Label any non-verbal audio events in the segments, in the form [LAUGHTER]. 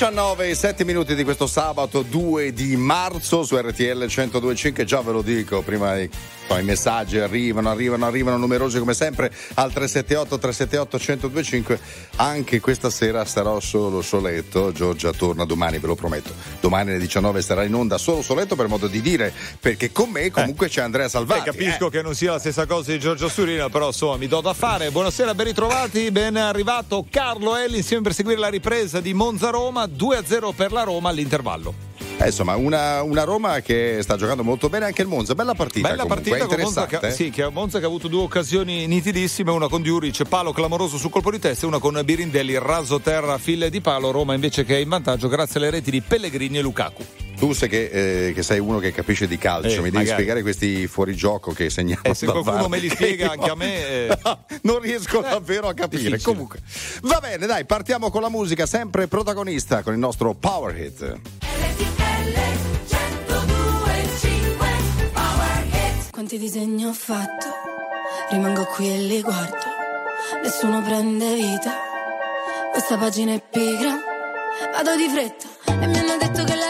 19 e 7 minuti di questo sabato 2 di marzo su RTL 1025, già ve lo dico, prima i, i messaggi arrivano, arrivano, arrivano numerosi come sempre al 378 378 1025. Anche questa sera sarò solo soletto, Giorgia torna domani, ve lo prometto. Domani alle 19 sarà in onda solo soletto per modo di dire, perché con me comunque eh. c'è Andrea Salvati. Eh, capisco eh. che non sia la stessa cosa di Giorgio Surina, però insomma mi do da fare. Buonasera, ben ritrovati, ben arrivato Carlo Elli insieme per seguire la ripresa di Monza Roma. Roma, 2-0 per la Roma all'intervallo. Eh, insomma, una, una, Roma che sta giocando molto bene anche il Monza. Bella partita. Bella comunque, partita con Monza, che, sì, che Monza che ha avuto due occasioni nitidissime, una con Diuric, palo clamoroso sul colpo di testa, e una con Birindelli, raso terra, file di palo. Roma invece che è in vantaggio grazie alle reti di Pellegrini e Lukaku. Tu sei, che, eh, che sei uno che capisce di calcio, eh, mi devi magari. spiegare questi fuorigioco che segniamo. Eh, se qualcuno me li spiega anche a me. [LAUGHS] Eh. non riesco eh, davvero a capire. Difficile. Comunque, va bene, dai, partiamo con la musica, sempre protagonista con il nostro Power Hit. Quanti disegni ho fatto, rimango qui e li guardo, nessuno prende vita, questa pagina è pigra, vado di fretta e mi hanno detto che la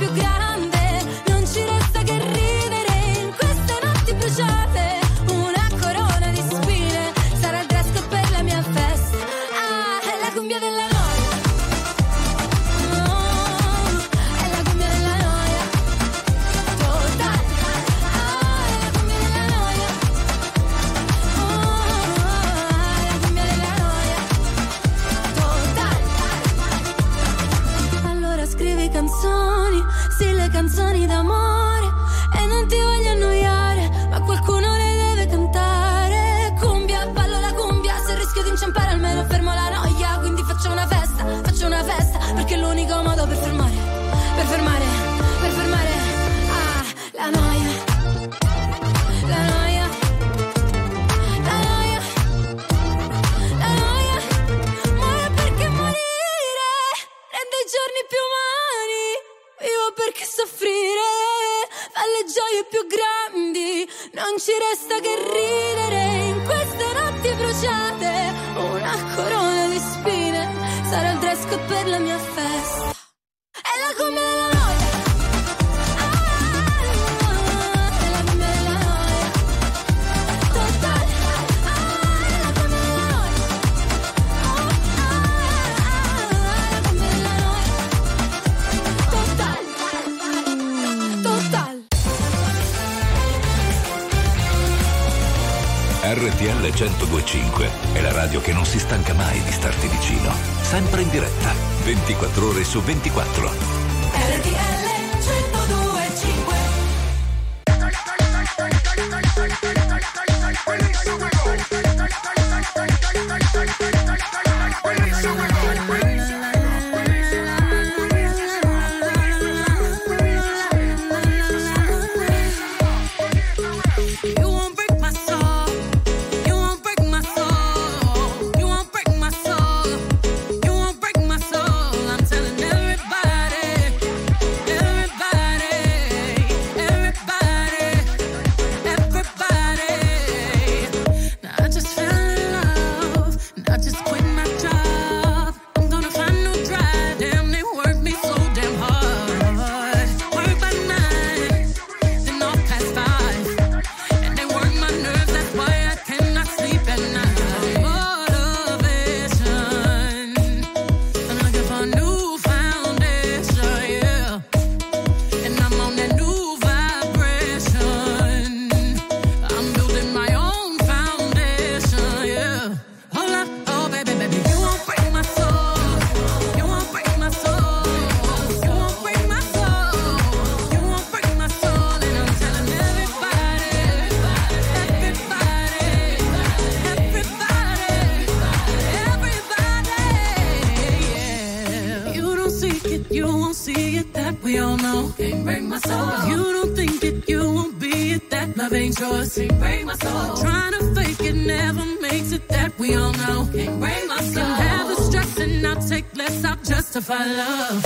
frequency. Break my soul. Trying to fake it never makes it. That we all know. Can't break my soul. Can stress and i take less. I'll justify love.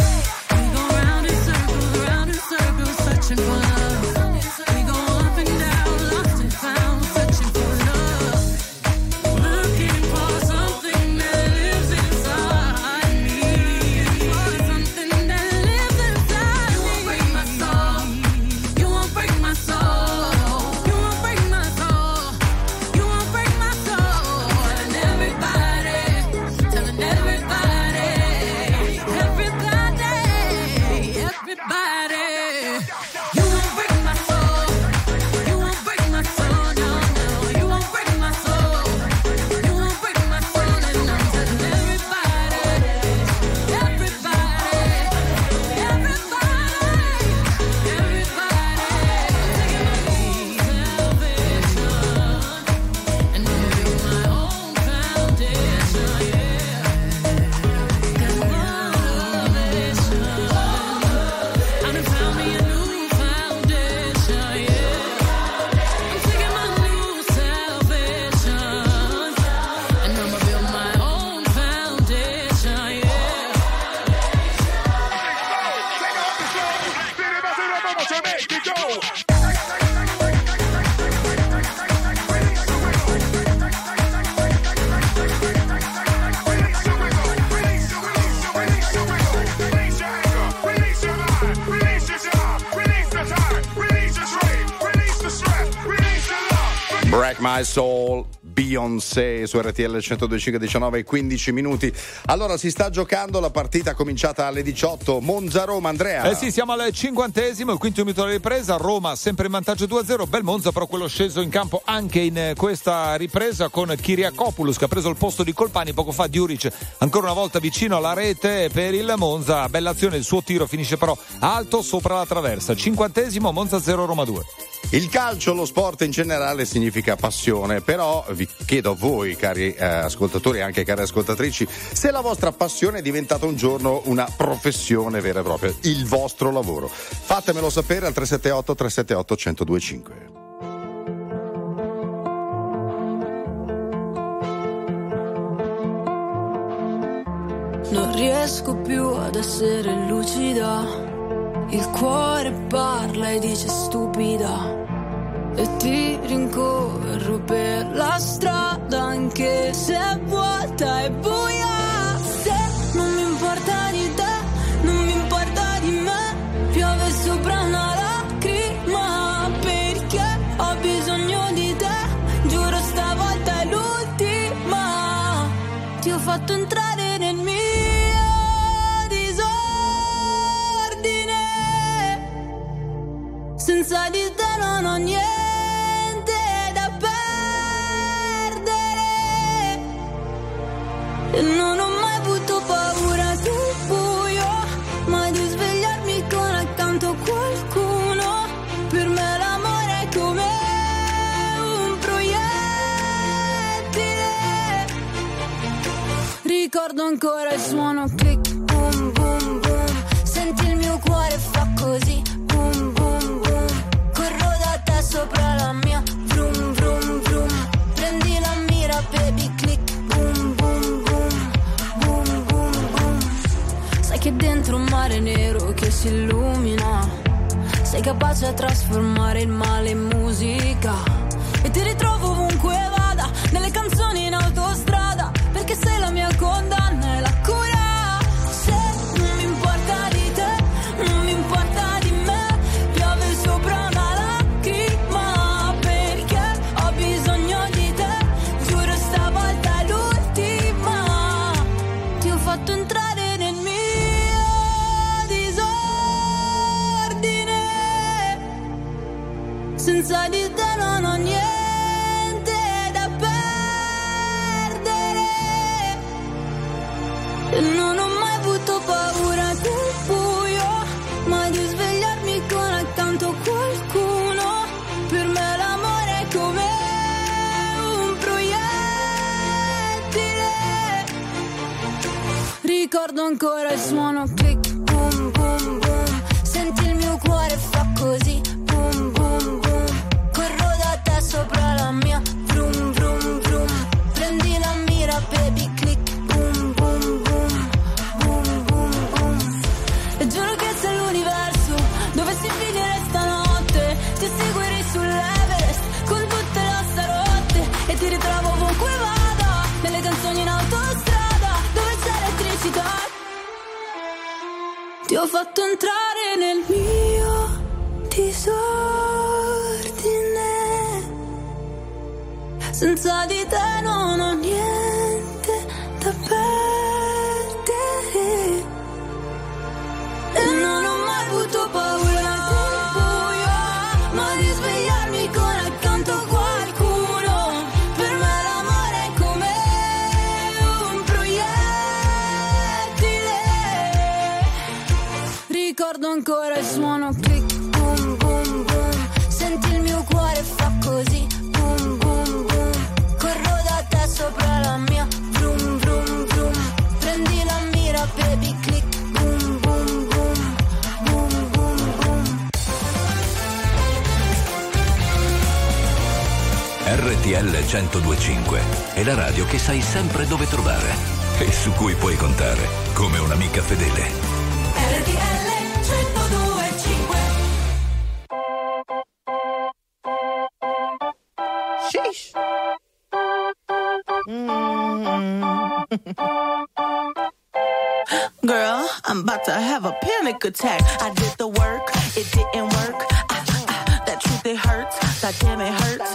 We go round in circles, round in circles, searching for love. Beyoncé su RTL 125 19 e 15 minuti. Allora si sta giocando la partita cominciata alle 18 Monza-Roma Andrea. Eh sì, siamo al cinquantesimo, il quinto minuto della ripresa, Roma sempre in vantaggio 2-0, bel Monza però quello sceso in campo anche in questa ripresa con Kiriakopoulos che ha preso il posto di Colpani poco fa Diuric ancora una volta vicino alla rete per il Monza, bella azione, il suo tiro finisce però alto sopra la traversa. Cinquantesimo Monza 0 Roma 2. Il calcio, lo sport in generale significa passione, però vi chiedo a voi, cari eh, ascoltatori e anche cari ascoltatrici, se la vostra passione è diventata un giorno una professione vera e propria, il vostro lavoro. Fatemelo sapere al 378 378 1025. Non riesco più ad essere lucida il cuore parla e dice stupida. E ti rincorro per la strada anche se è vuota e buia. Senza di te non ho niente da perdere. E non ho mai avuto paura del buio mai di svegliarmi con accanto qualcuno. Per me l'amore è come un proiettile. Ricordo ancora il suono click si illumina. Sei capace a trasformare il male in musica just wanna solitaire 1025 è la radio che sai sempre dove trovare e su cui puoi contare come un'amica fedele. RTL 1025 Sheesh. Girl, I'm about to have a panic attack. I did the work, it didn't work. I, I, that truth it hurts. God damn it hurts.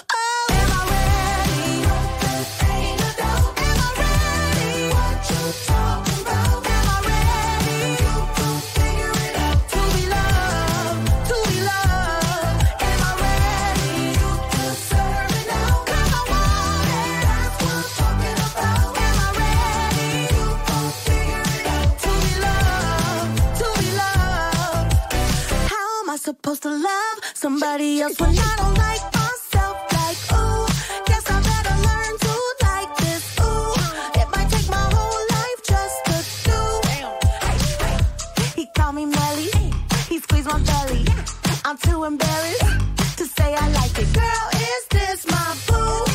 supposed to love somebody else when I don't like myself? Like, ooh, guess I better learn to like this. Ooh, it might take my whole life just to do. He called me Melly, he squeezed my belly. I'm too embarrassed to say I like it. Girl, is this my boo?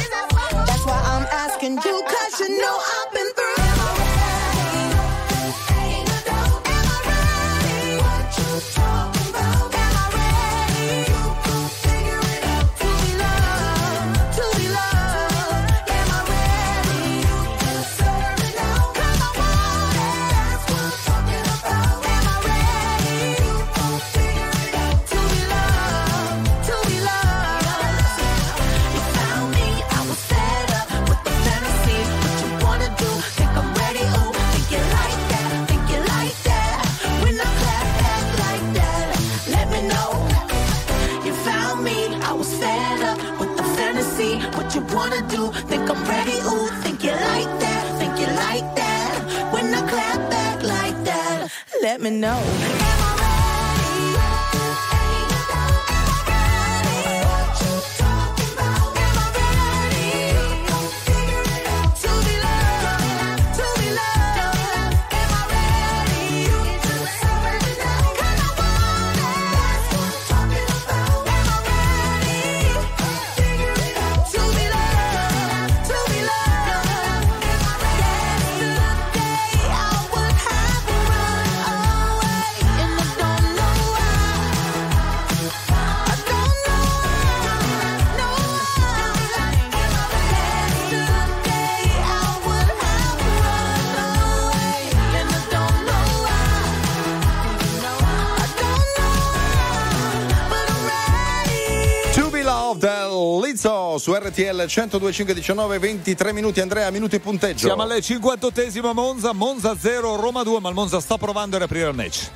Even know. Rizzo su RTL 102.5 19 23 minuti. Andrea minuti punteggio. Siamo alle 58esima Monza Monza 0 Roma 2 ma il Monza sta provando a riaprire il match.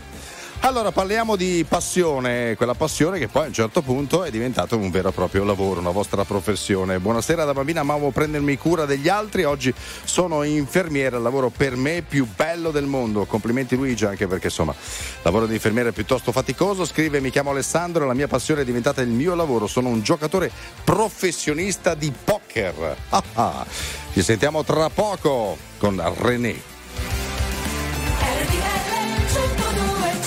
Allora parliamo di passione, quella passione che poi a un certo punto è diventato un vero e proprio lavoro, una vostra professione. Buonasera da bambina amavo prendermi cura degli altri, oggi sono infermiera, il lavoro per me più bello del mondo. Complimenti Luigi anche perché insomma il lavoro di infermiera è piuttosto faticoso. Scrive mi chiamo Alessandro, la mia passione è diventata il mio lavoro, sono un giocatore professionista di poker. [LAUGHS] Ah, ah. Ci sentiamo tra poco con René.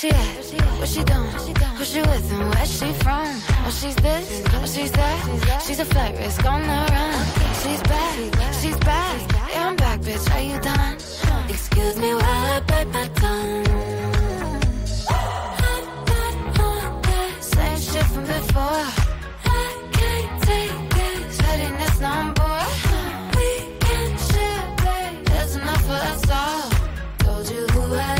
She at? What she doing? Who she with and where she from? Oh, she's this, oh, she's that. She's a flight risk on the run. She's back, she's back. Yeah, I'm back, bitch. Are you done? Excuse me while I bite my tongue. Same shit from before. I can't take this pettiness no more. We can share, babe. There's enough for us all. Told you who I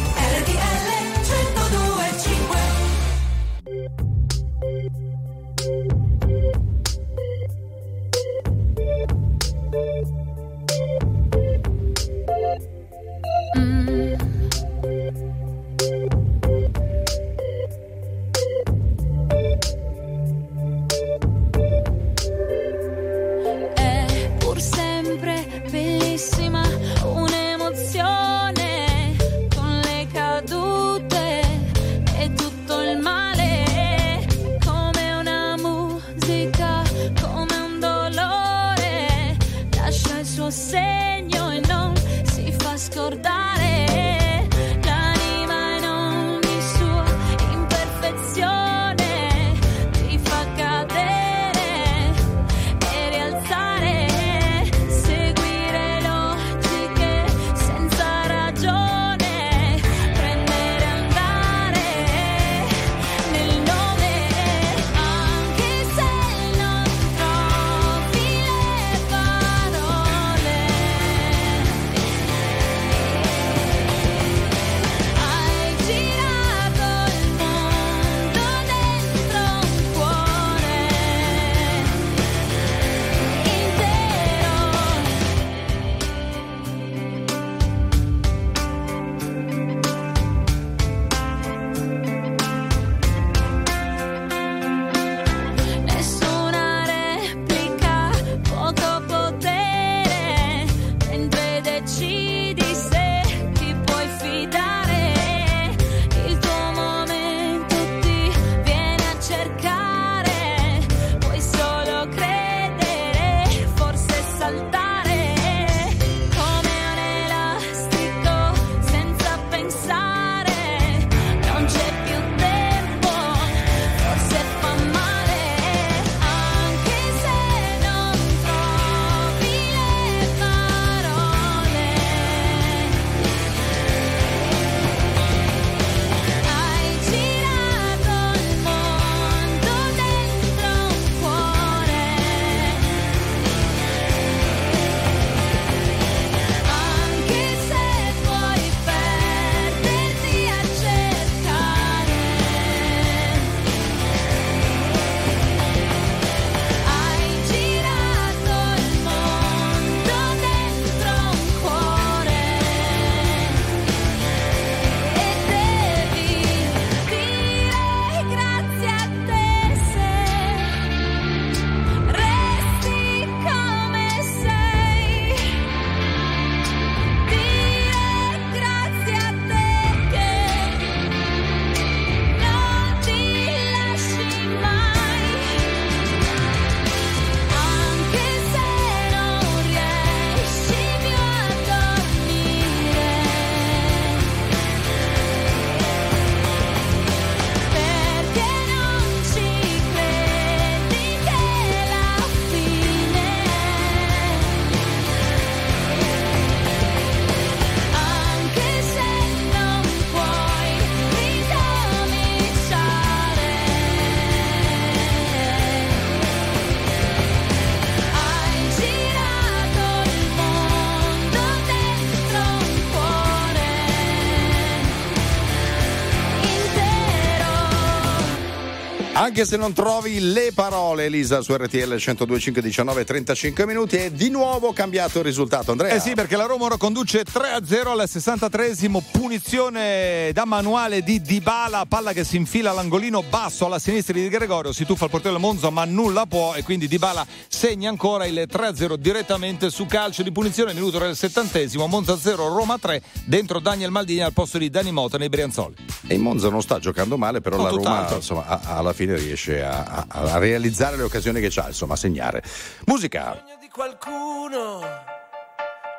Anche se non trovi le parole, Elisa, su RTL 102.5 19 35 minuti è di nuovo cambiato il risultato. Andrea. Eh sì, perché la Roma ora conduce 3-0 al 63esimo, punizione da manuale di Dybala, palla che si infila all'angolino basso alla sinistra di Gregorio, si tuffa il portiere Monza ma nulla può e quindi Dybala segna ancora il 3-0 direttamente su calcio di punizione, minuto del 70esimo, Monza 0, Roma 3, dentro Daniel Maldini al posto di Dani Mota nei Brianzoli. E Monza non sta giocando male, però No, la Roma insomma, alla fine riesce a, a- a realizzare le occasioni che c'ha, insomma, segnare. Musica. bisogno di qualcuno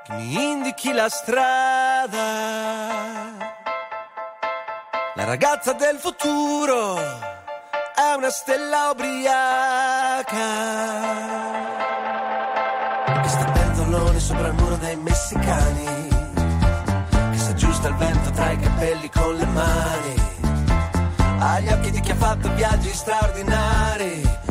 che mi indichi la strada. La ragazza del futuro è una stella ubriaca. Che sta penzolone sopra il muro dei messicani. Che si aggiusta il vento tra i capelli con le mani. Ha gli occhi di chi ha fatto viaggi straordinari.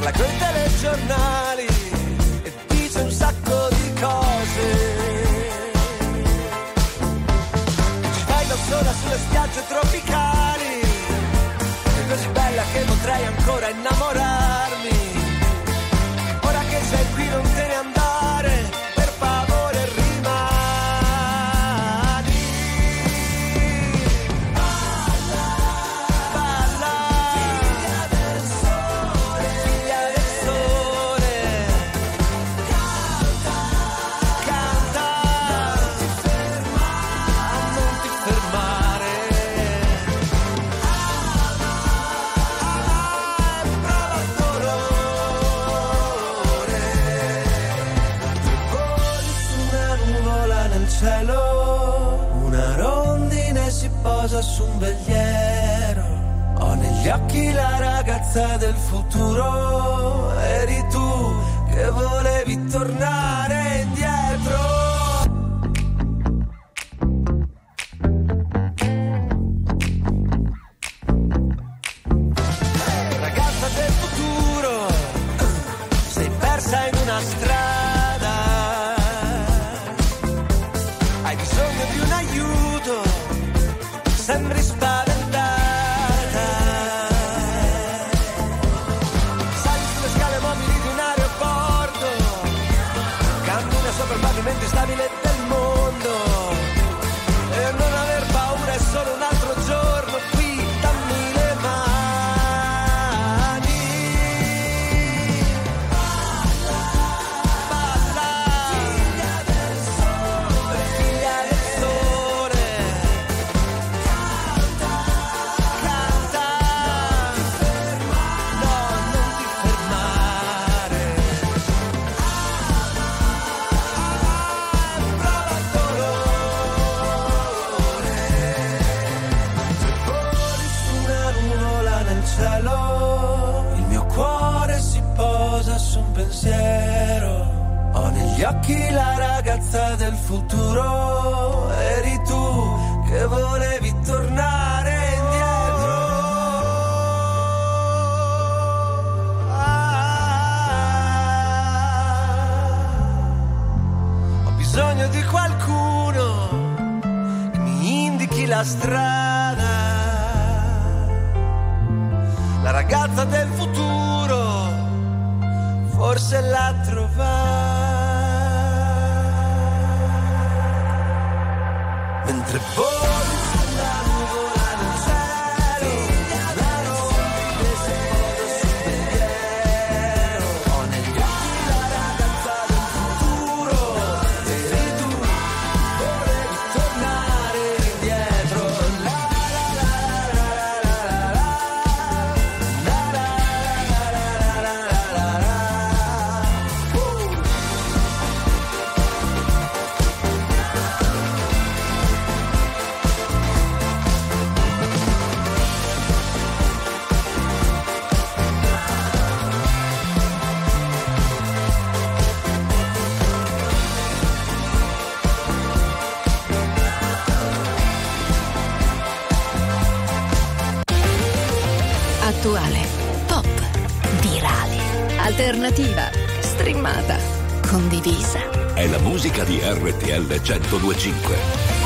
Parla coi telegiornali e dice un sacco di cose. Ci fai da sola sulle spiagge tropicali, è così bella che potrei ancora innamorarmi. Di RTL 1025.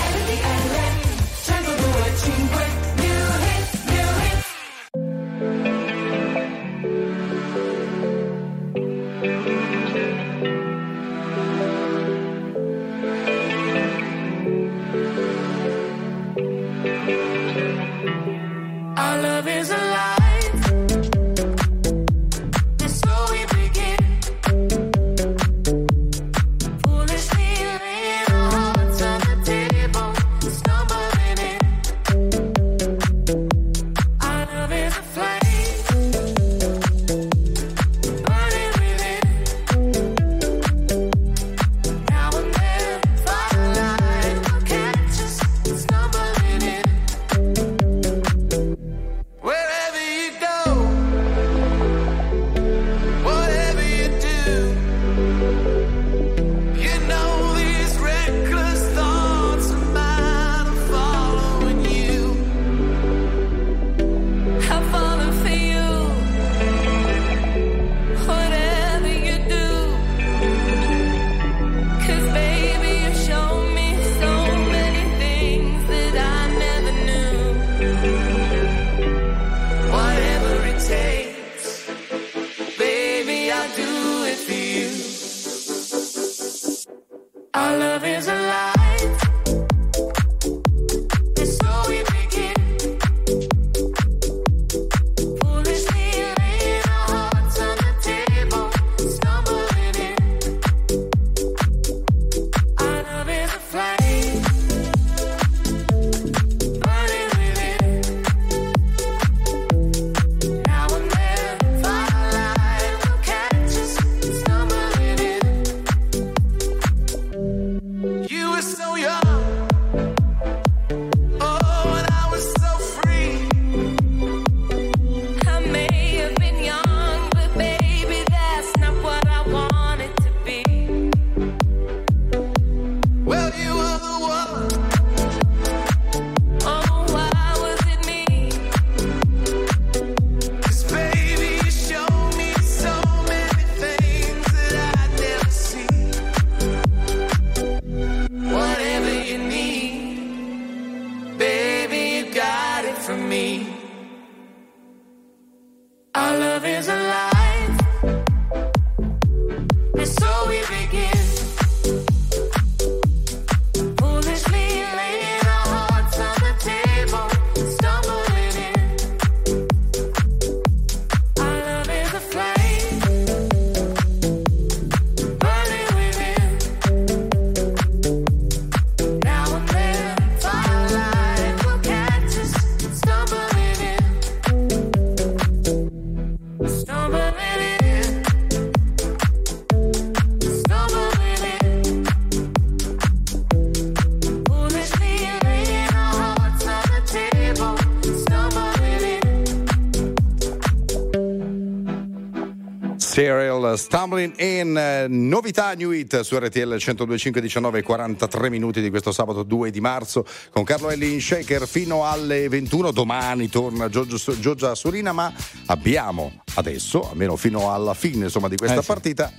Serial Stumbling in eh, novità New Hit su RTL 102.5 19 e 43 minuti di questo sabato 2 di marzo con Carlo Elli in shaker fino alle 21 domani torna Giorgia Surina ma abbiamo adesso almeno fino alla fine insomma, di questa Eh sì. partita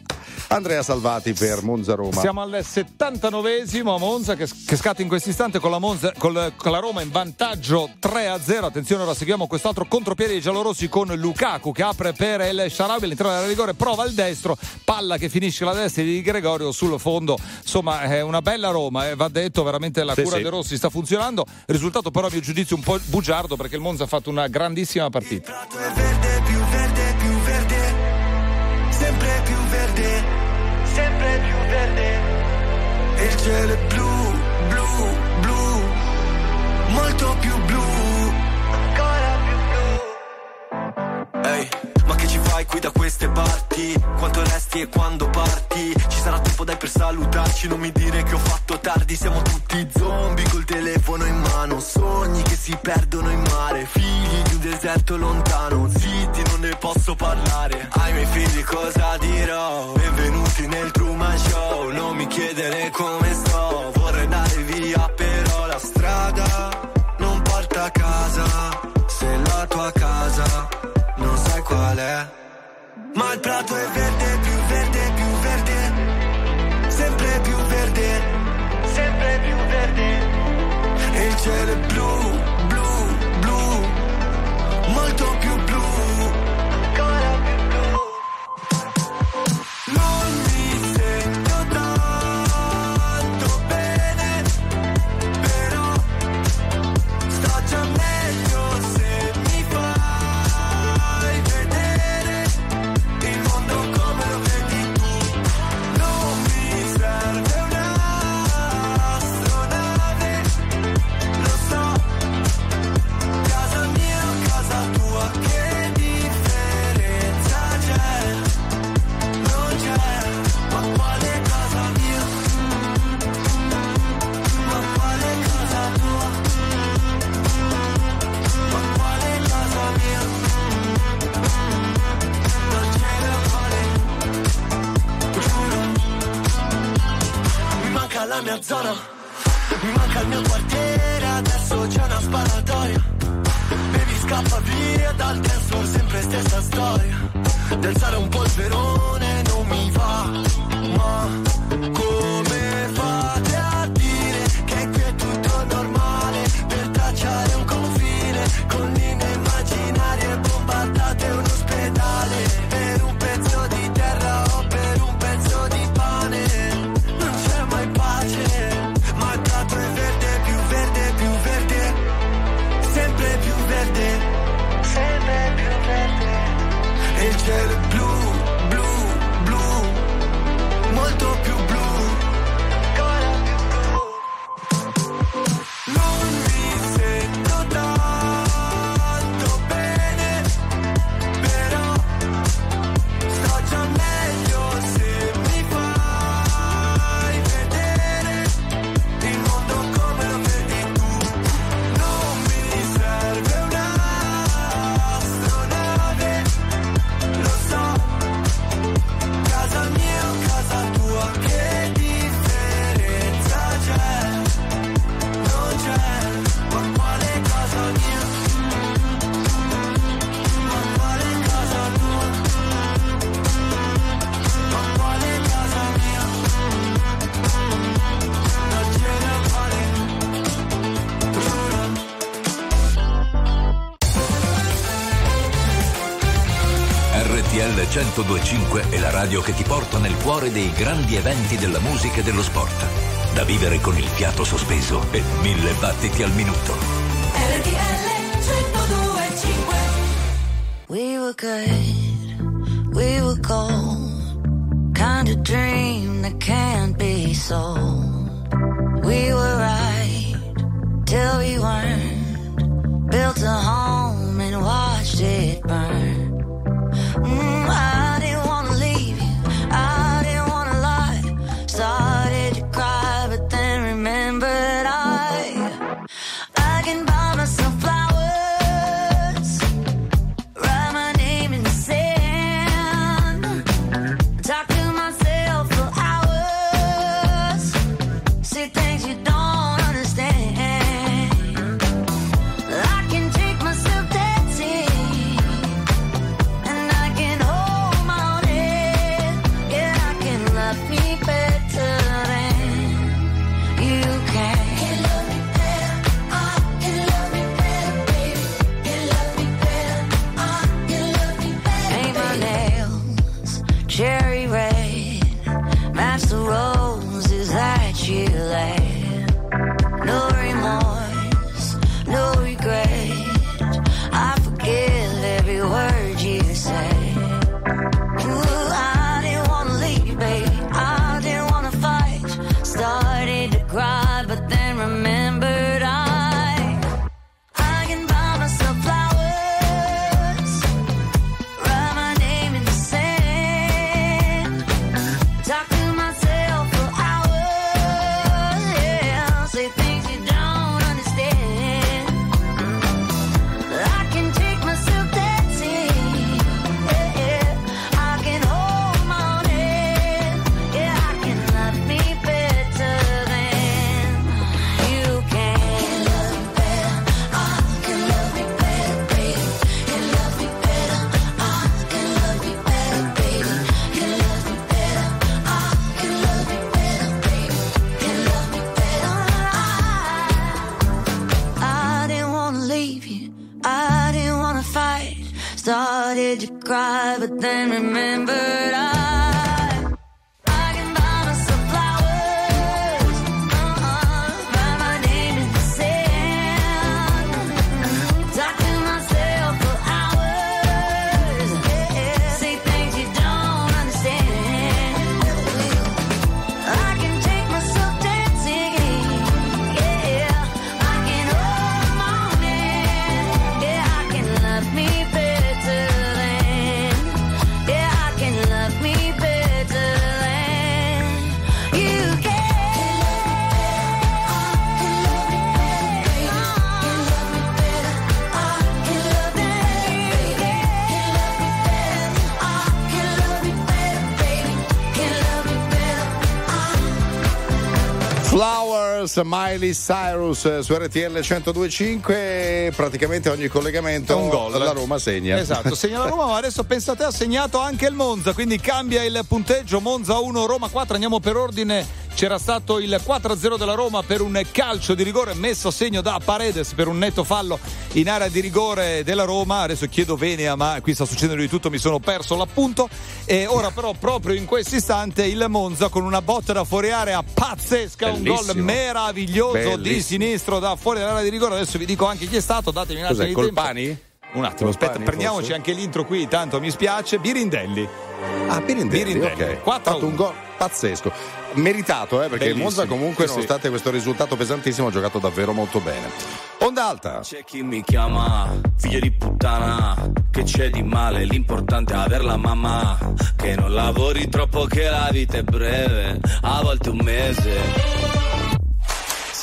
Andrea Salvati per Monza Roma Siamo al 79esimo a Monza che, che scatta in questo istante con la, Monza- col- con la Roma in vantaggio 3 a 0. Attenzione, ora seguiamo quest'altro contropiede dei giallorossi con Lukaku che apre per El Sharawi all'interno della rigore, prova il destro, palla che finisce alla destra di Gregorio sul fondo. Insomma, è una bella Roma, eh, va detto, veramente la Sì, cura sì. dei Rossi sta funzionando. Risultato però a mio giudizio un po' bugiardo perché il Monza ha fatto una grandissima partita. prato è verde, più Il cielo è blu, blu, blu, molto più blu, ancora più blu. Ehi, ma che ci fai qui da queste parti? Quanto resti e quando parti? Ci sarà tempo dai per salutarci, non mi dire che ho fatto tardi, siamo tutti zombie col telefono in mano, sogni che si perdono in mare, figli di un deserto lontano, zitti non ne posso parlare, ai miei figli cosa dirò? Benvenuti nel Truman Show, non mi chiedere come sto, vorrei andare via però la strada non porta a casa, se la tua casa non sai qual è. Ma il prato è verde zona. Mi manca il mio quartiere, adesso c'è una sparatoria. Baby scappa via dal dance sempre stessa storia. Del sale un polverone 1025 è la radio che ti porta nel cuore dei grandi eventi della musica e dello sport. Da vivere con il fiato sospeso e mille battiti al minuto. RTL 1025 We were good, we were cold. Kind of dream that can't be sold. We were right till we weren't. Built a home. Miley Cyrus eh, su RTL 1025. Praticamente ogni collegamento È un gol. la Roma segna. Esatto, [LAUGHS] segna la Roma, ma adesso pensate ha segnato anche il Monza, quindi cambia il punteggio, Monza 1, Roma 4, andiamo per ordine. C'era stato il 4-0 della Roma per un calcio di rigore messo a segno da Paredes per un netto fallo in area di rigore della Roma. Adesso chiedo Venea, ma qui sta succedendo di tutto, mi sono perso l'appunto. E ora però proprio in questo istante il Monza con una botta da fuori area pazzesca, un gol Bellissimo. meraviglioso di Bellissimo. sinistro da fuori dall'area di rigore. Adesso vi dico anche chi è stato, datemi un attimo Cos'è, di tempo. Un attimo, aspetta, Colpani, prendiamoci forse? anche l'intro qui, tanto mi spiace. Birindelli. Ah, Birindelli, Birindelli. ok. 4 Ha fatto un gol pazzesco. Meritato, eh, perché il Bellissimo. Monza comunque, Sì, sì. nonostante questo risultato pesantissimo, ha giocato davvero molto bene. Onda alta. C'è chi mi chiama figlio di puttana, che c'è di male, l'importante è aver la mamma, che non lavori troppo che la vita è breve, a volte un mese.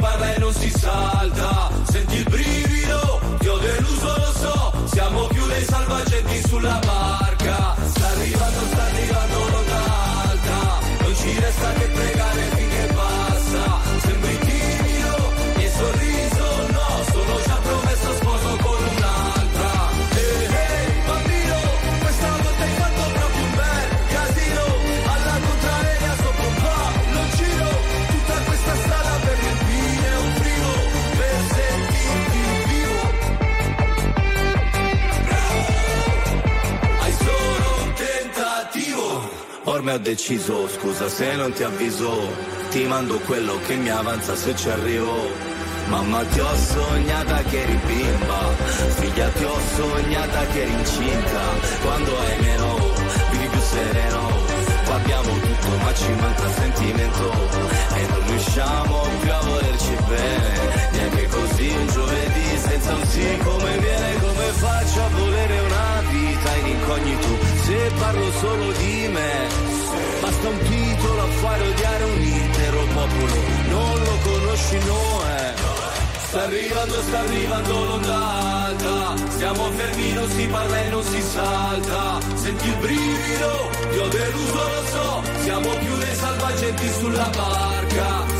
parla e non si salta Ormai ho deciso, scusa se non ti avviso Ti mando quello che mi avanza se ci arrivo. Mamma ti ho sognata che eri bimba Figlia ti ho sognata che eri incinta. Quando hai meno, vivi più sereno. Qua tutto ma ci manca sentimento. E non riusciamo più a volerci bene. Neanche così un giovedì senza un sì come viene Come faccio a volere una vita in incognito. Se parlo solo di me Basta un titolo a fare odiare un intero popolo. Non lo conosci, no eh Sta arrivando, sta arrivando l'onda alta Siamo fermi, non si parla e non si salta. Senti il brivido, ti ho deluso, lo so. Siamo più dei salvagenti sulla barca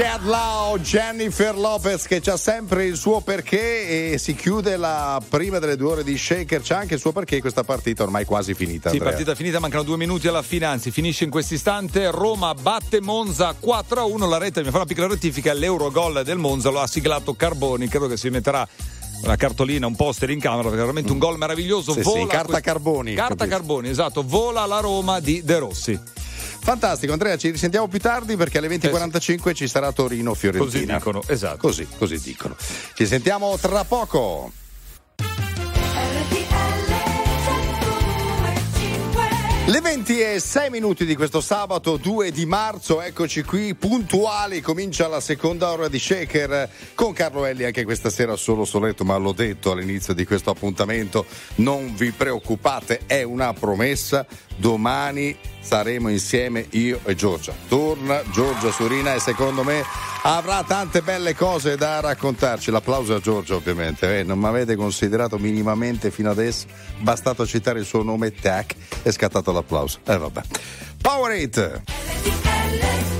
Get loud, Jennifer Lopez che c'ha sempre il suo perché e si chiude la prima delle due ore di Shaker. C'ha anche il suo perché questa partita ormai quasi finita. Sì, Andrea. partita finita, mancano due minuti alla fine, anzi finisce in questo istante. Roma batte Monza 4-1. La rete, mi fa una piccola rettifica, l'Eurogol del Monza lo ha siglato Carboni, credo che si metterà una cartolina, un poster in camera, perché veramente un gol meraviglioso. Sì, Vola sì, carta que- Carboni, Carta capito? Carboni, esatto. Vola la Roma di De Rossi. Fantastico, Andrea, ci risentiamo più tardi perché alle 20.45 ci sarà Torino Fiorentina. Così dicono, esatto. Così, così dicono. Ci sentiamo tra poco. Le 20 e 6 minuti di questo sabato 2 di marzo, eccoci qui puntuali, comincia la seconda ora di Shaker con Carlo Elli anche questa sera solo soletto, ma l'ho detto all'inizio di questo appuntamento, non vi preoccupate, è una promessa, domani saremo insieme io e Giorgia. Torna Giorgia Surina e secondo me avrà tante belle cose da raccontarci. L'applauso a Giorgia ovviamente, eh, non mi avete considerato minimamente fino adesso, bastato citare il suo nome, tac, è scattato l'applauso. E eh, vabbè. Power 8!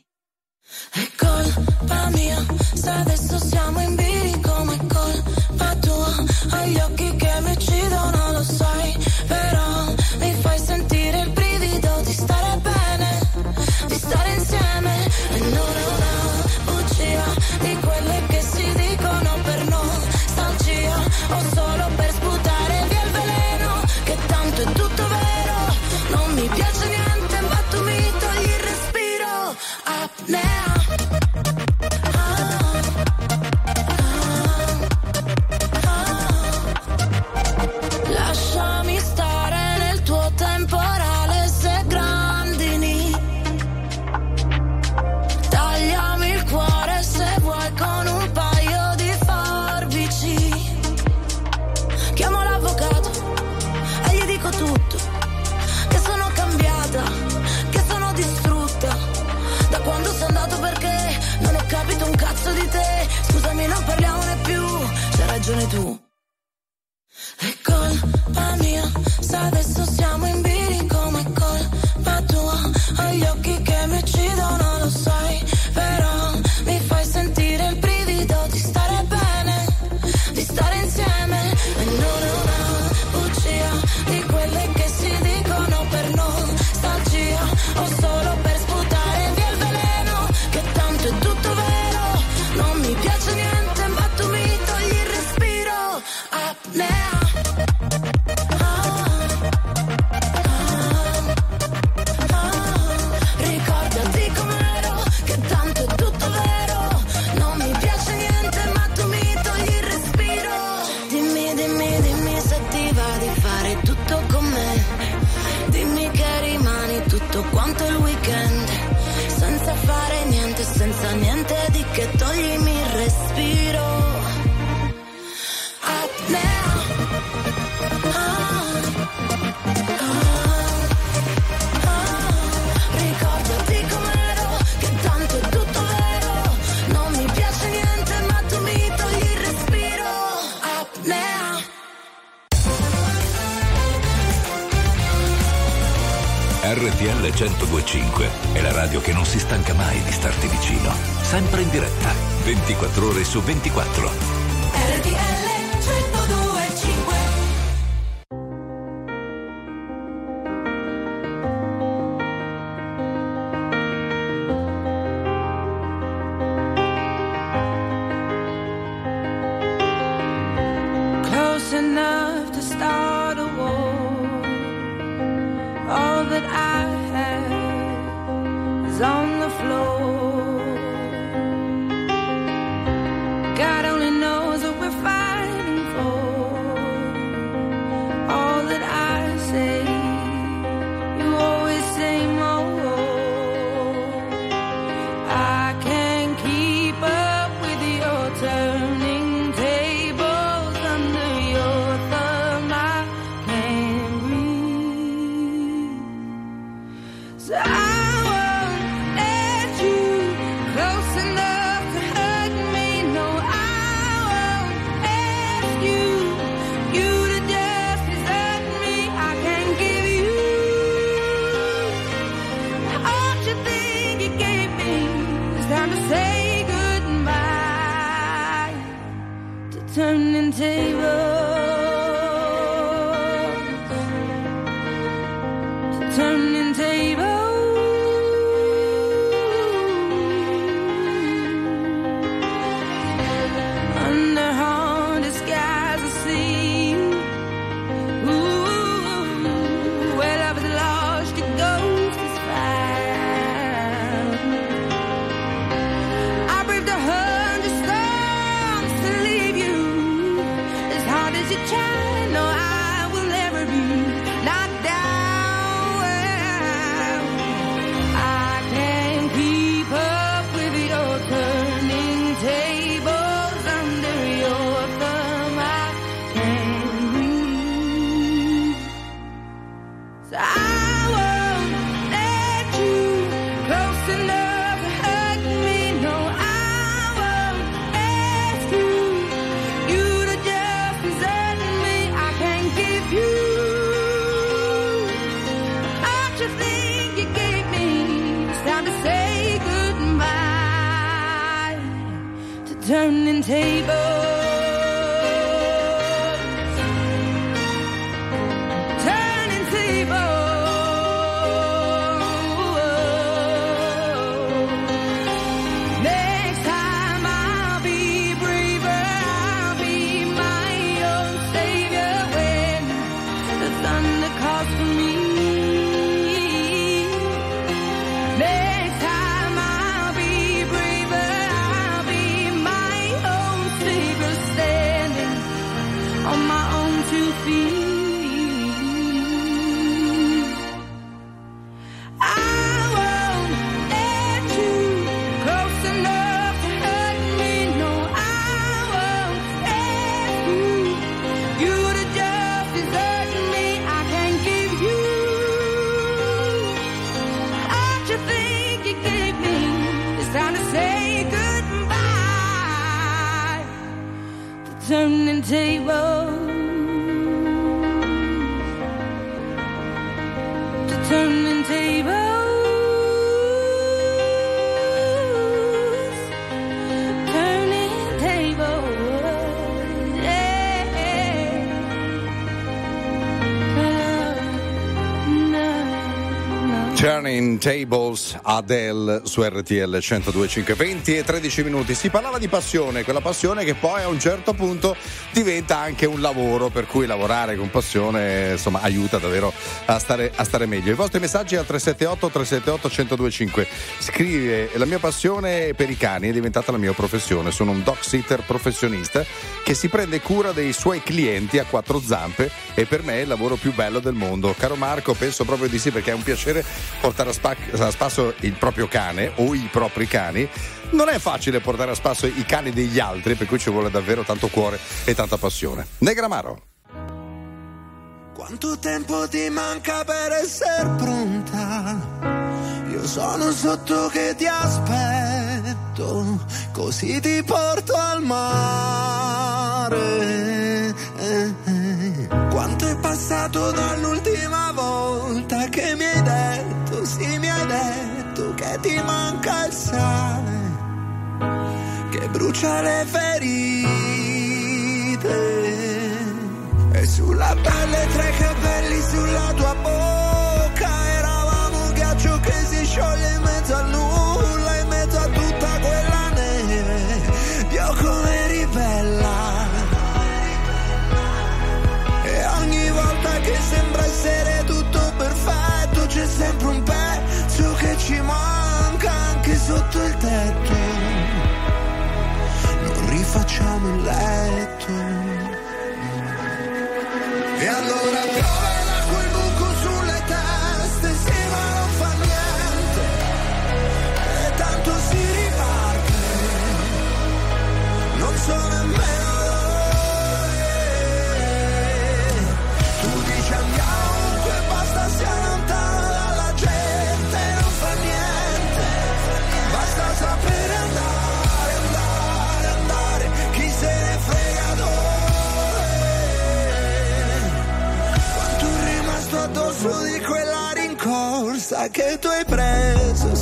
È colpa mia, se adesso siamo in bilico, ma è colpa tua. Hai gli occhi che mi uccidono, lo sai, però su 24. Turning Tables Adele su RTL 102.5 20 e 13 minuti. Si parlava di passione quella passione che poi a un certo punto diventa anche un lavoro per cui lavorare con passione insomma aiuta davvero a stare, a stare meglio. I vostri messaggi al 378 378 1025 scrive la mia passione per i cani è diventata la mia professione. Sono un dog sitter professionista che si prende cura dei suoi clienti a quattro zampe e per me è il lavoro più bello del mondo. Caro Marco penso proprio di sì perché è un piacere portare a, spac- a spasso il proprio cane o i propri cani. Non è facile portare a spasso i cani degli altri, per cui ci vuole davvero tanto cuore e tanta passione. Negramaro. Quanto tempo ti manca per essere pronta? Io sono sotto che ti aspetto, così ti porto al mare. Quanto è passato dall'ultima volta che mi hai detto, sì mi hai detto che ti manca il sale, che brucia le ferite. E sulla pelle tre capelli sulla tua bocca Eravamo un ghiaccio che si scioglie in mezzo al nulla facciamo in lei. Sa que estoy preso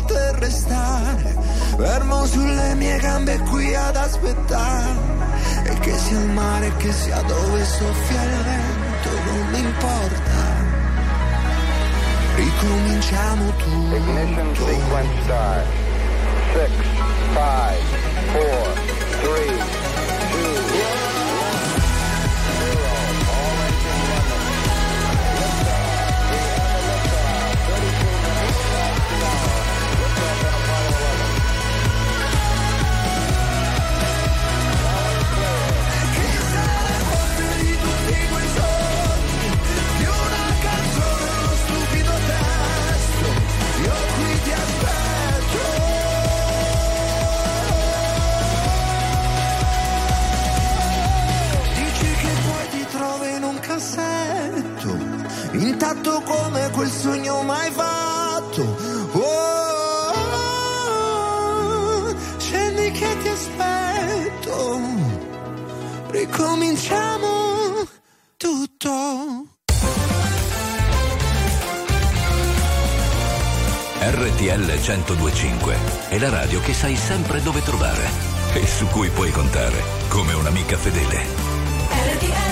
poter restare, fermo sulle mie gambe qui ad aspettare. E che sia il mare, che sia dove soffia il vento, non mi importa. Ricominciamo tu Ignition sequence start. 6, 5, 4, 3, quel sogno mai fatto. Oh, oh, oh, scendi che ti aspetto, ricominciamo tutto. RTL 1025 è la radio che sai sempre dove trovare e su cui puoi contare come un'amica fedele. RTL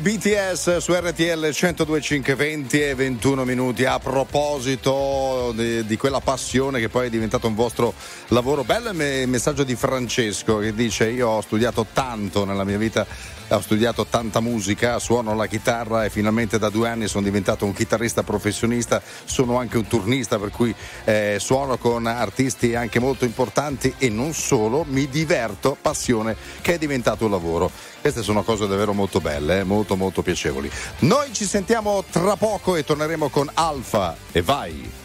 BTS su RTL 102.5 20 e 21 minuti. A proposito di, di quella passione che poi è diventato un vostro lavoro bello il me- messaggio di Francesco che dice io ho studiato tanto nella mia vita ho studiato tanta musica, suono la chitarra e finalmente da due anni sono diventato un chitarrista professionista, sono anche un turnista per cui eh, suono con artisti anche molto importanti e non solo, mi diverto, passione che è diventato un lavoro. Queste sono cose davvero molto belle, eh, molto molto piacevoli. Noi ci sentiamo tra poco e torneremo con Alfa e vai!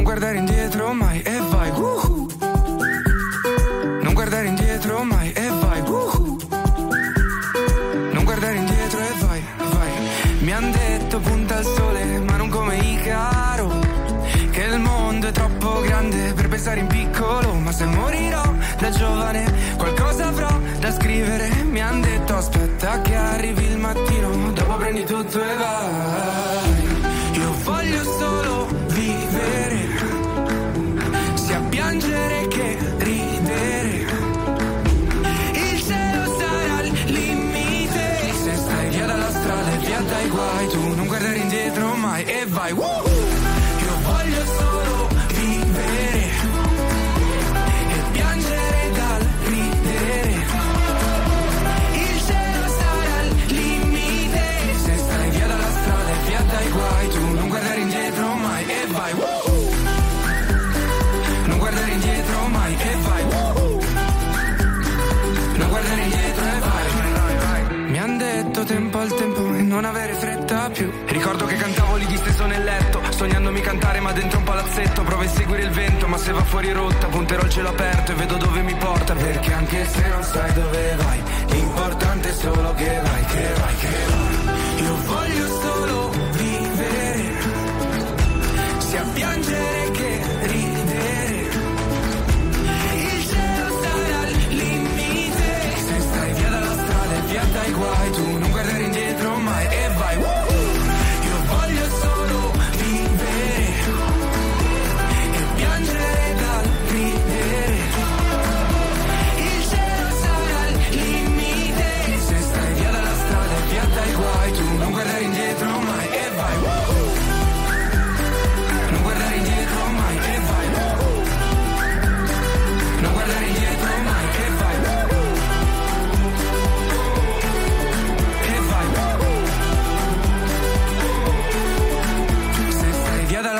non guardare indietro mai e vai. Woohoo. Non guardare indietro mai e vai. Woohoo. Non guardare indietro e vai, vai. Mi han detto punta al sole, ma non come Icaro. Che il mondo è troppo grande per pensare in piccolo. Ma se morirò da giovane, qualcosa avrò non avere fretta più. Ricordo che cantavo lì disteso nel letto, sognandomi cantare ma dentro un palazzetto. Provo a seguire il vento, ma se va fuori rotta, punterò il cielo aperto e vedo dove mi porta. Perché anche se non sai dove vai, l'importante è solo che vai, che vai, che vai. Io voglio solo vivere, sia piangere che ridere. Il cielo sarà al limite. Se stai via dalla strada e via dai guai, tu non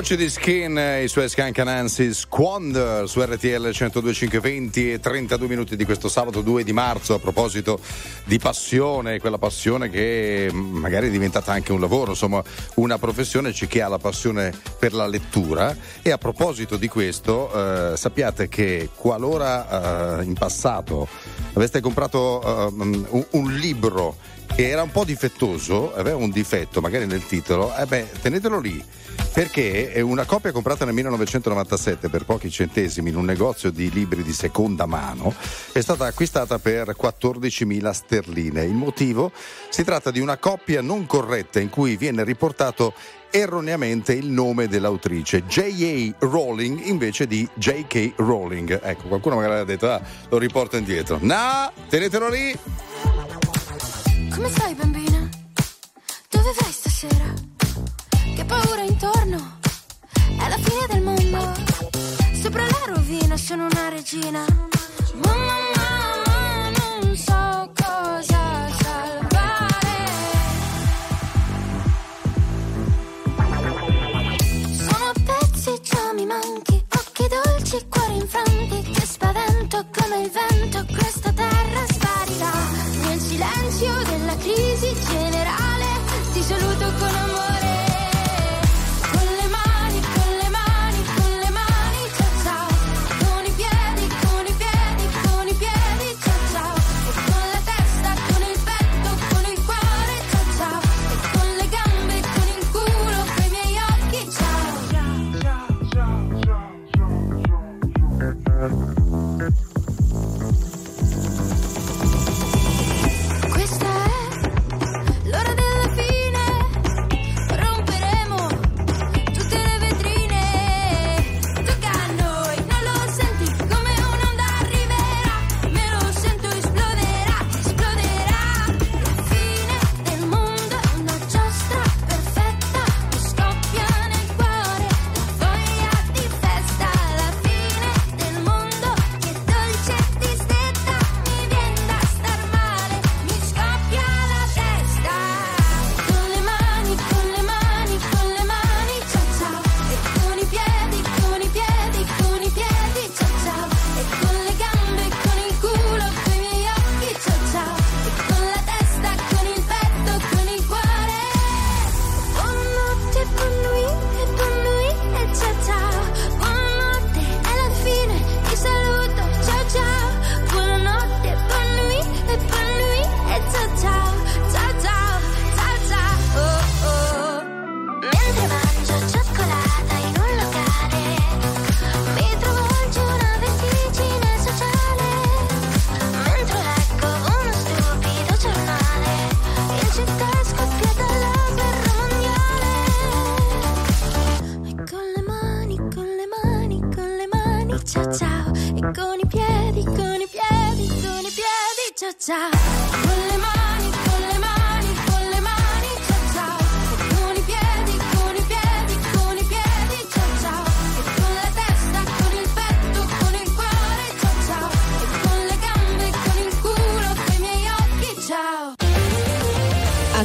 Voce di Skin i suoi Skank Nancy Squander su RTL 102.5 20 e 32 minuti di questo sabato 2 di marzo a proposito di passione, quella passione che magari è diventata anche un lavoro, insomma una professione, c'è chi ha la passione per la lettura. E a proposito di questo eh, sappiate che qualora eh, in passato aveste comprato eh, un, un libro che era un po' difettoso, aveva un difetto magari nel titolo, eh beh, tenetelo lì. Perché è una copia comprata nel 1997 per pochi centesimi in un negozio di libri di seconda mano è stata acquistata per 14.000 sterline. Il motivo? Si tratta di una coppia non corretta in cui viene riportato erroneamente il nome dell'autrice, J.A. Rowling invece di J.K. Rowling. Ecco, qualcuno magari ha detto, ah, lo riporto indietro. No, tenetelo lì. Come stai bambina? Dove vai stasera? Che paura intorno? È la fine del mondo. Sopra la rovina sono una regina. Mamma, mamma, non so cosa salvare. Sono pezzi, già mi manchi. Occhi dolci, cuori infranti. Che spavento come il vento. Questa terra sparirà. Nel silenzio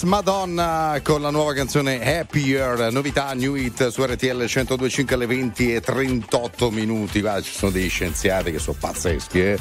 Bless Madonna con la nuova canzone Happier, novità New Hit su RTL 1025 alle 20 e 38 minuti. Guarda, ci sono degli scienziati che sono pazzeschi. eh.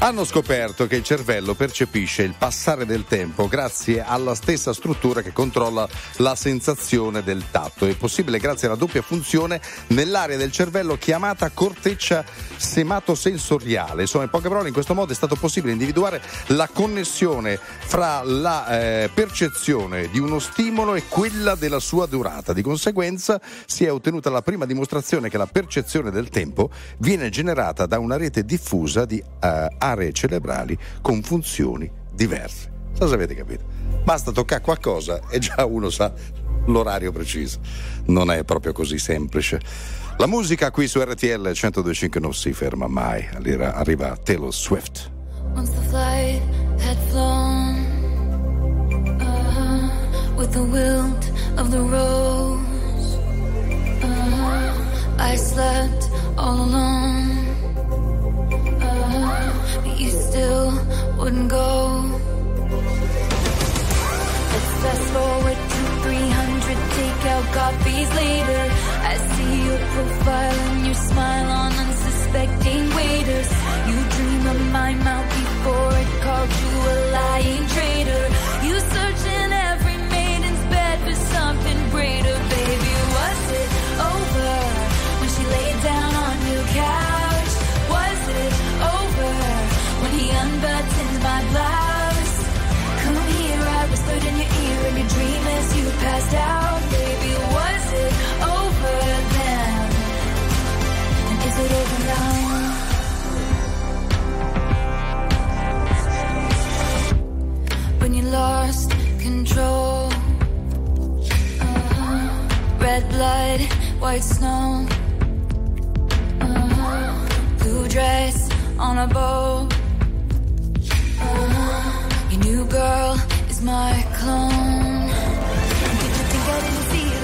Hanno scoperto che il cervello percepisce il passare del tempo grazie alla stessa struttura che controlla la sensazione del tatto. È possibile grazie alla doppia funzione nell'area del cervello chiamata corteccia sematosensoriale. Insomma, in poche parole, in questo modo è stato possibile individuare la connessione fra la eh, percezione di uno stimolo e quella della sua durata. Di conseguenza si è ottenuta la prima dimostrazione che la percezione del tempo viene generata da una rete diffusa di eh, aree cerebrali con funzioni diverse. Non so se avete capito. Basta toccare qualcosa e già uno sa l'orario preciso. Non è proprio così semplice. La musica qui su RTL 1025 non si ferma mai. Arriva, Taylor Swift. Once the flight had flown uh, with the wilt of the rose, uh, I slept all alone. Uh, but you still wouldn't go. Let's fast forward to 300 takeout coffees later. I see your profile and your smile on unsuspecting waiters. You dream of my mouth before it called you a lying traitor. Passed out, baby. Was it over then? And is it over now? When you lost control, uh-huh. red blood, white snow, uh-huh. blue dress on a boat. Uh-huh. Your new girl is my clone.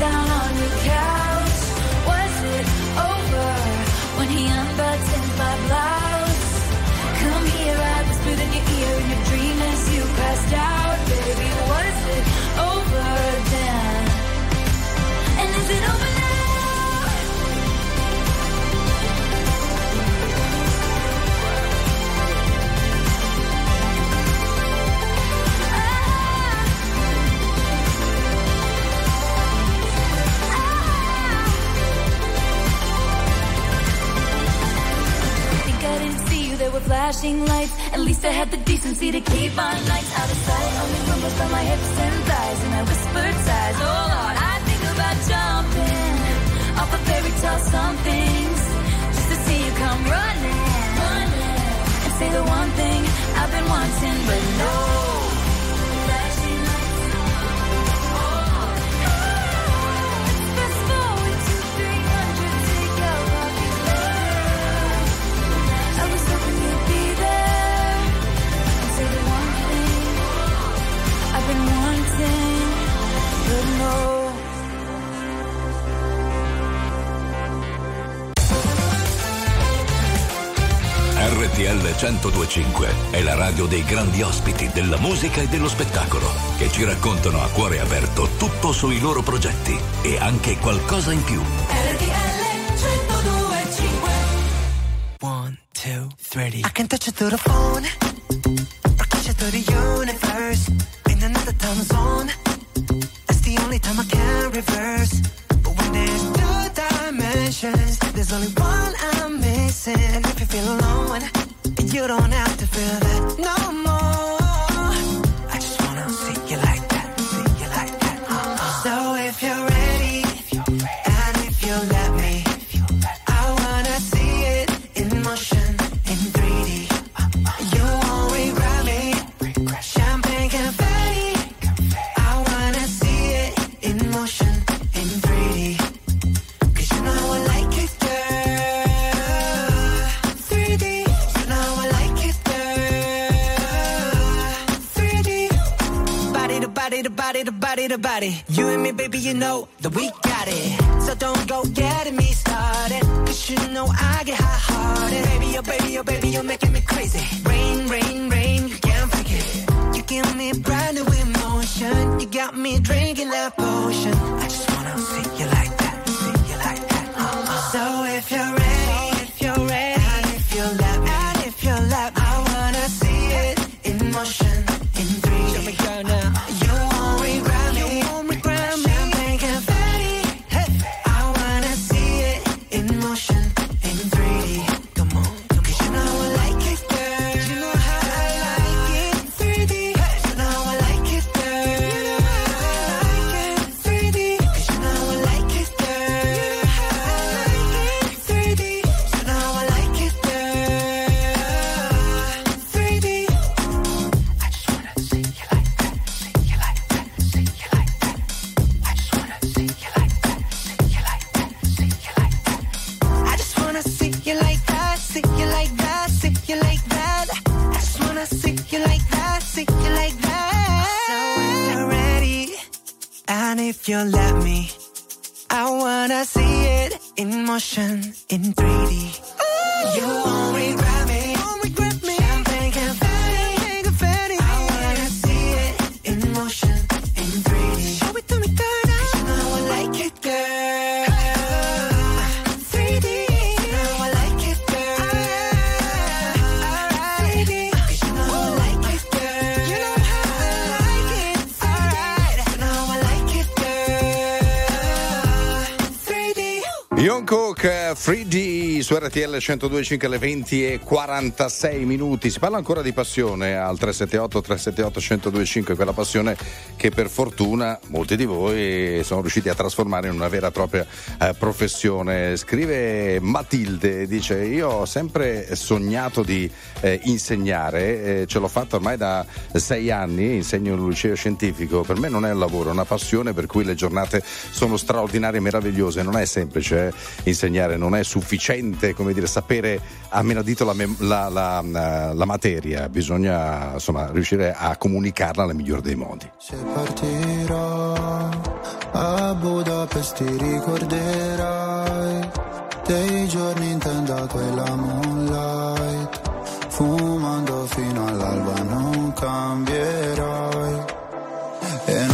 Down on your couch? Had the della musica e dello spettacolo che ci raccontano a cuore aperto tutto sui loro progetti e anche qualcosa in più. One, two, three. I can touch it through the phone. In motion, in RTL 102.5 alle 20 e 46 minuti. Si parla ancora di passione al 378 378 1025, quella passione che per fortuna molti di voi sono riusciti a trasformare in una vera e propria eh, professione. Scrive Matilde, dice io ho sempre sognato di eh, insegnare, eh, ce l'ho fatto ormai da sei anni, insegno in un liceo scientifico, per me non è un lavoro, è una passione per cui le giornate sono straordinarie e meravigliose, non è semplice eh, insegnare, non è sufficiente come dire, sapere a menadito la, la, la, la materia, bisogna insomma, riuscire a comunicarla nel migliore dei modi. Se partirò a Budapest ti ricorderai dei giorni in tenda quella moonlight fumando fino all'alba non cambierai e non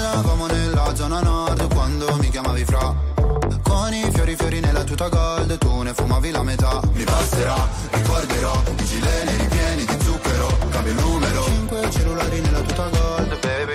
Parlavamo nella zona nord quando mi chiamavi fra. Con i fiori fiori nella tuta gold, tu ne fumavi la metà. Mi passerà, ricorderò, i gileni ripieni di zucchero, cambio il numero. Cinque cellulari nella tuta gold, baby,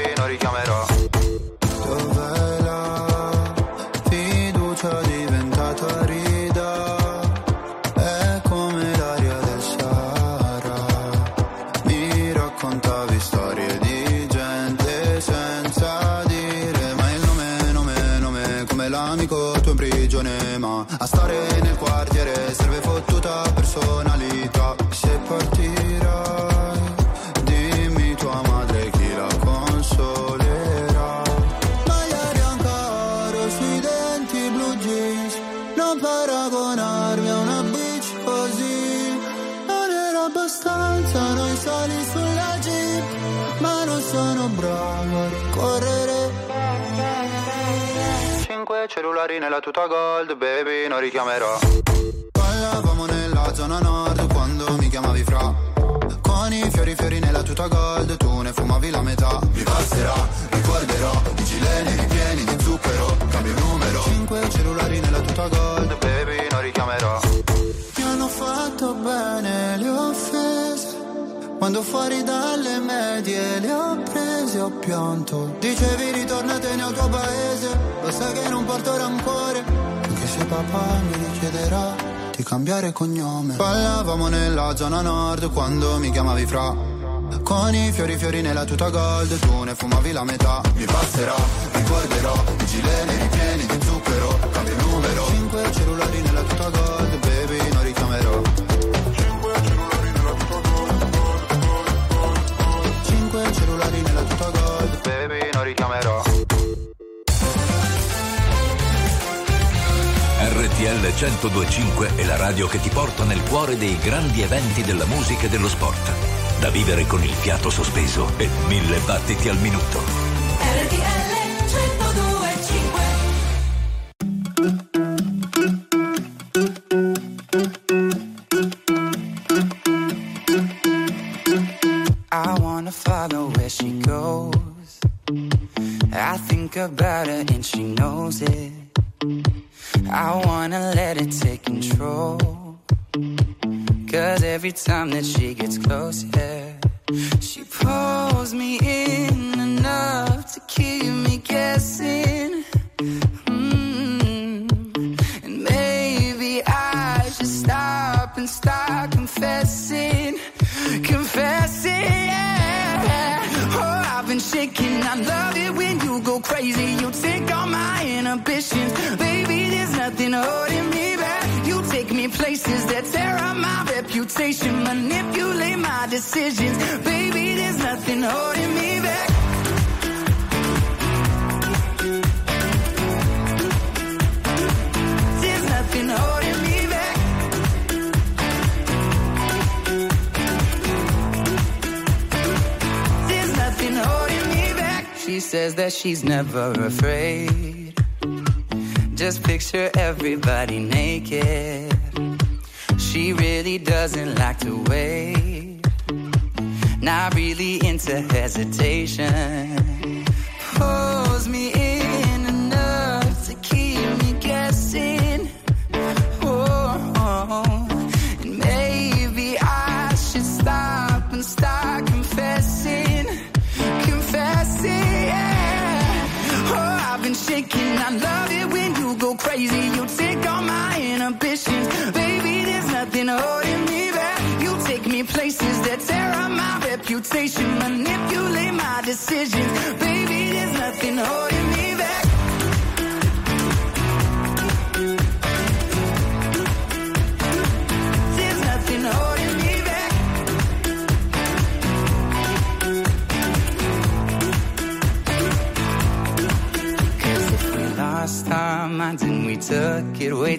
Cellulari nella tuta gold, baby, non richiamerò. Parlavamo nella zona nord quando mi chiamavi fra. Con i fiori fiori nella tuta gold, tu ne fumavi la metà. Mi passerà, ricorderò, i gileni ripieni di zucchero, cambio numero. Cinque cellulari nella tuta gold, baby, non richiamerò. Mi hanno fatto bene le offese. Quando fuori dalle medie le ho prese ho pianto Dicevi ritornatene al tuo paese sai che non porto rancore Anche se papà mi richiederà di cambiare cognome. Ballavamo nella zona nord quando mi chiamavi fra. Con i fiori fiori nella tuta gold, tu ne fumavi la metà. Mi passerà, ricorderò, i gileni ripieni di zucchero, cambio numero. Cinque cellulari nella tuta gold, RTL 1025 è la radio che ti porta nel cuore dei grandi eventi della musica e dello sport. Da vivere con il fiato sospeso e mille battiti al minuto. RTL 1025 I wanna follow where she goes. I think about her and she knows it. I wanna let it take control. Cause every time that she gets close, yeah, she pulls me in enough to keep me guessing. Mm. And maybe I should stop and start confessing. Confessing, yeah. Oh, I've been shaking. I love it when you go crazy. You take all my inhibitions. Baby, nothing holding me back. You take me places that tear up my reputation. Manipulate my decisions. Baby, there's nothing holding me back. There's nothing holding me back. There's nothing holding me back. She says that she's never afraid. Just picture everybody naked. She really doesn't like to wait. Not really into hesitation. Pulls me in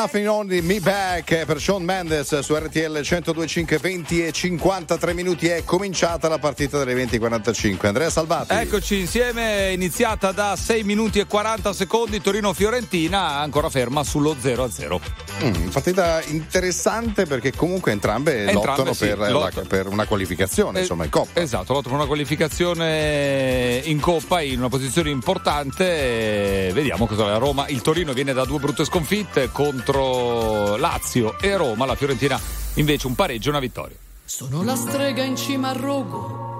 nothing only me back eh, per Sean Mendes su RTL 1025 20 e 53 minuti è cominciata la partita delle 20.45 Andrea Salvati Eccoci insieme, iniziata da 6 minuti e 40 secondi Torino-Fiorentina, ancora ferma sullo 0-0. Mm, partita interessante perché comunque entrambe, Entrambe, lottano sì, per, la- lottano. per una qualificazione Eh, insomma in Coppa Esatto, lotta per una qualificazione in Coppa in una posizione importante. Vediamo cosa la Roma. Il Torino viene da due brutte sconfitte contro Lazio e Roma. La Fiorentina invece un pareggio e una vittoria. Sono la strega in cima al rogo,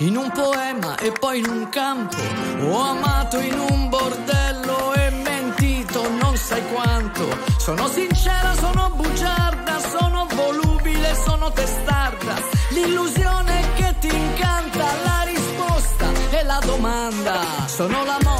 in un poema e poi in un campo. Ho amato in un bordello e mentito non sai quanto. Sono sincera, sono bugiarda, sono volubile, sono testarda. L'illusione che ti incanta, la risposta e la domanda. Sono l'amore,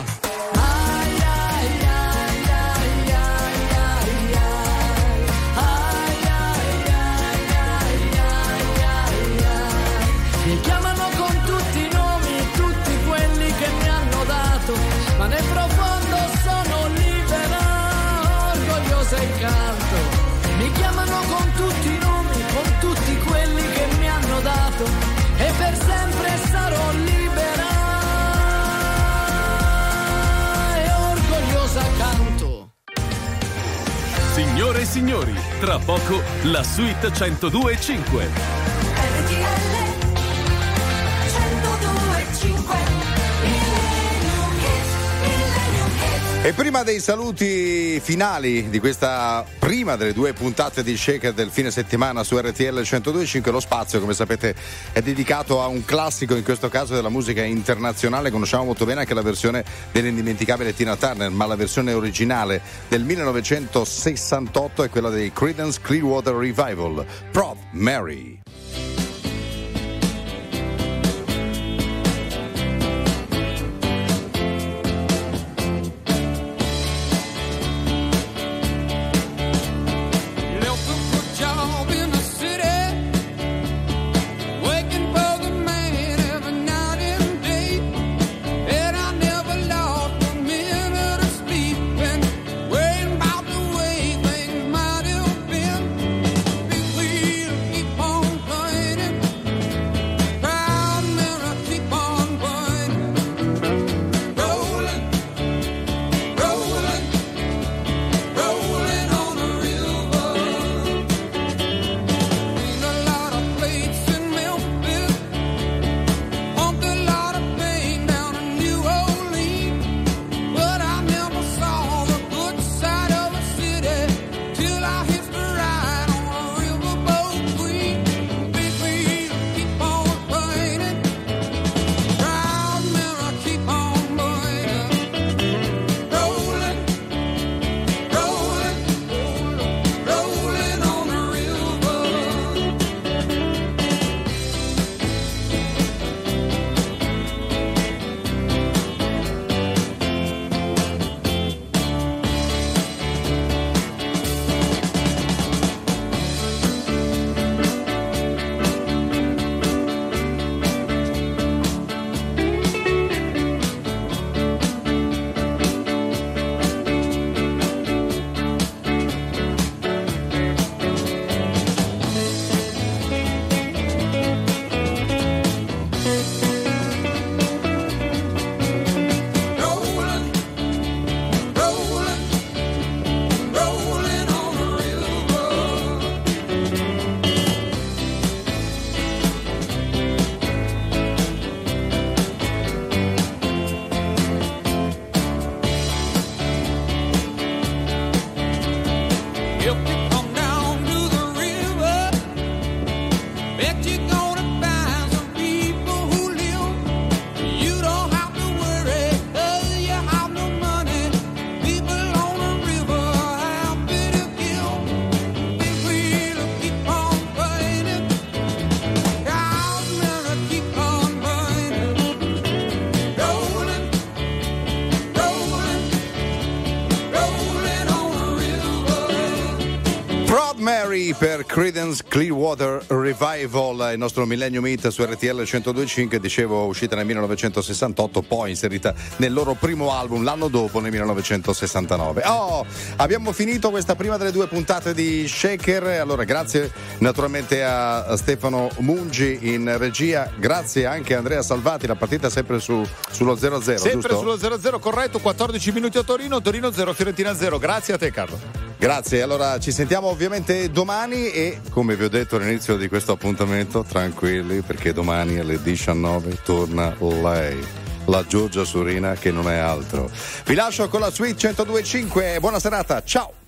Signore e signori, tra poco la suite 102.5. E prima dei saluti finali di questa prima delle due puntate di Shaker del fine settimana su RTL 102.5, lo spazio, come sapete, è dedicato a un classico, in questo caso della musica internazionale. Conosciamo molto bene anche la versione dell'indimenticabile Tina Turner, ma la versione originale del 1968 è quella dei Creedence Clearwater Revival, Prop Mary. Per Credence Clearwater Revival, il nostro Millennium Hit su RTL 102.5, dicevo uscita nel 1968, poi inserita nel loro primo album l'anno dopo, nel 1969. Oh, abbiamo finito questa prima delle due puntate di Shaker, allora grazie naturalmente a Stefano Mungi in regia, grazie anche a Andrea Salvati, la partita sempre su- sullo 0-0, Sempre giusto? sullo 0-0 corretto, 14 minuti a Torino, Torino 0, Fiorentina 0. Grazie a te Carlo. Grazie, allora ci sentiamo ovviamente domani e come vi ho detto all'inizio di questo appuntamento, tranquilli perché domani alle 19 torna lei, la Giorgia Surina che non è altro. Vi lascio con la suite 1025, buona serata, ciao!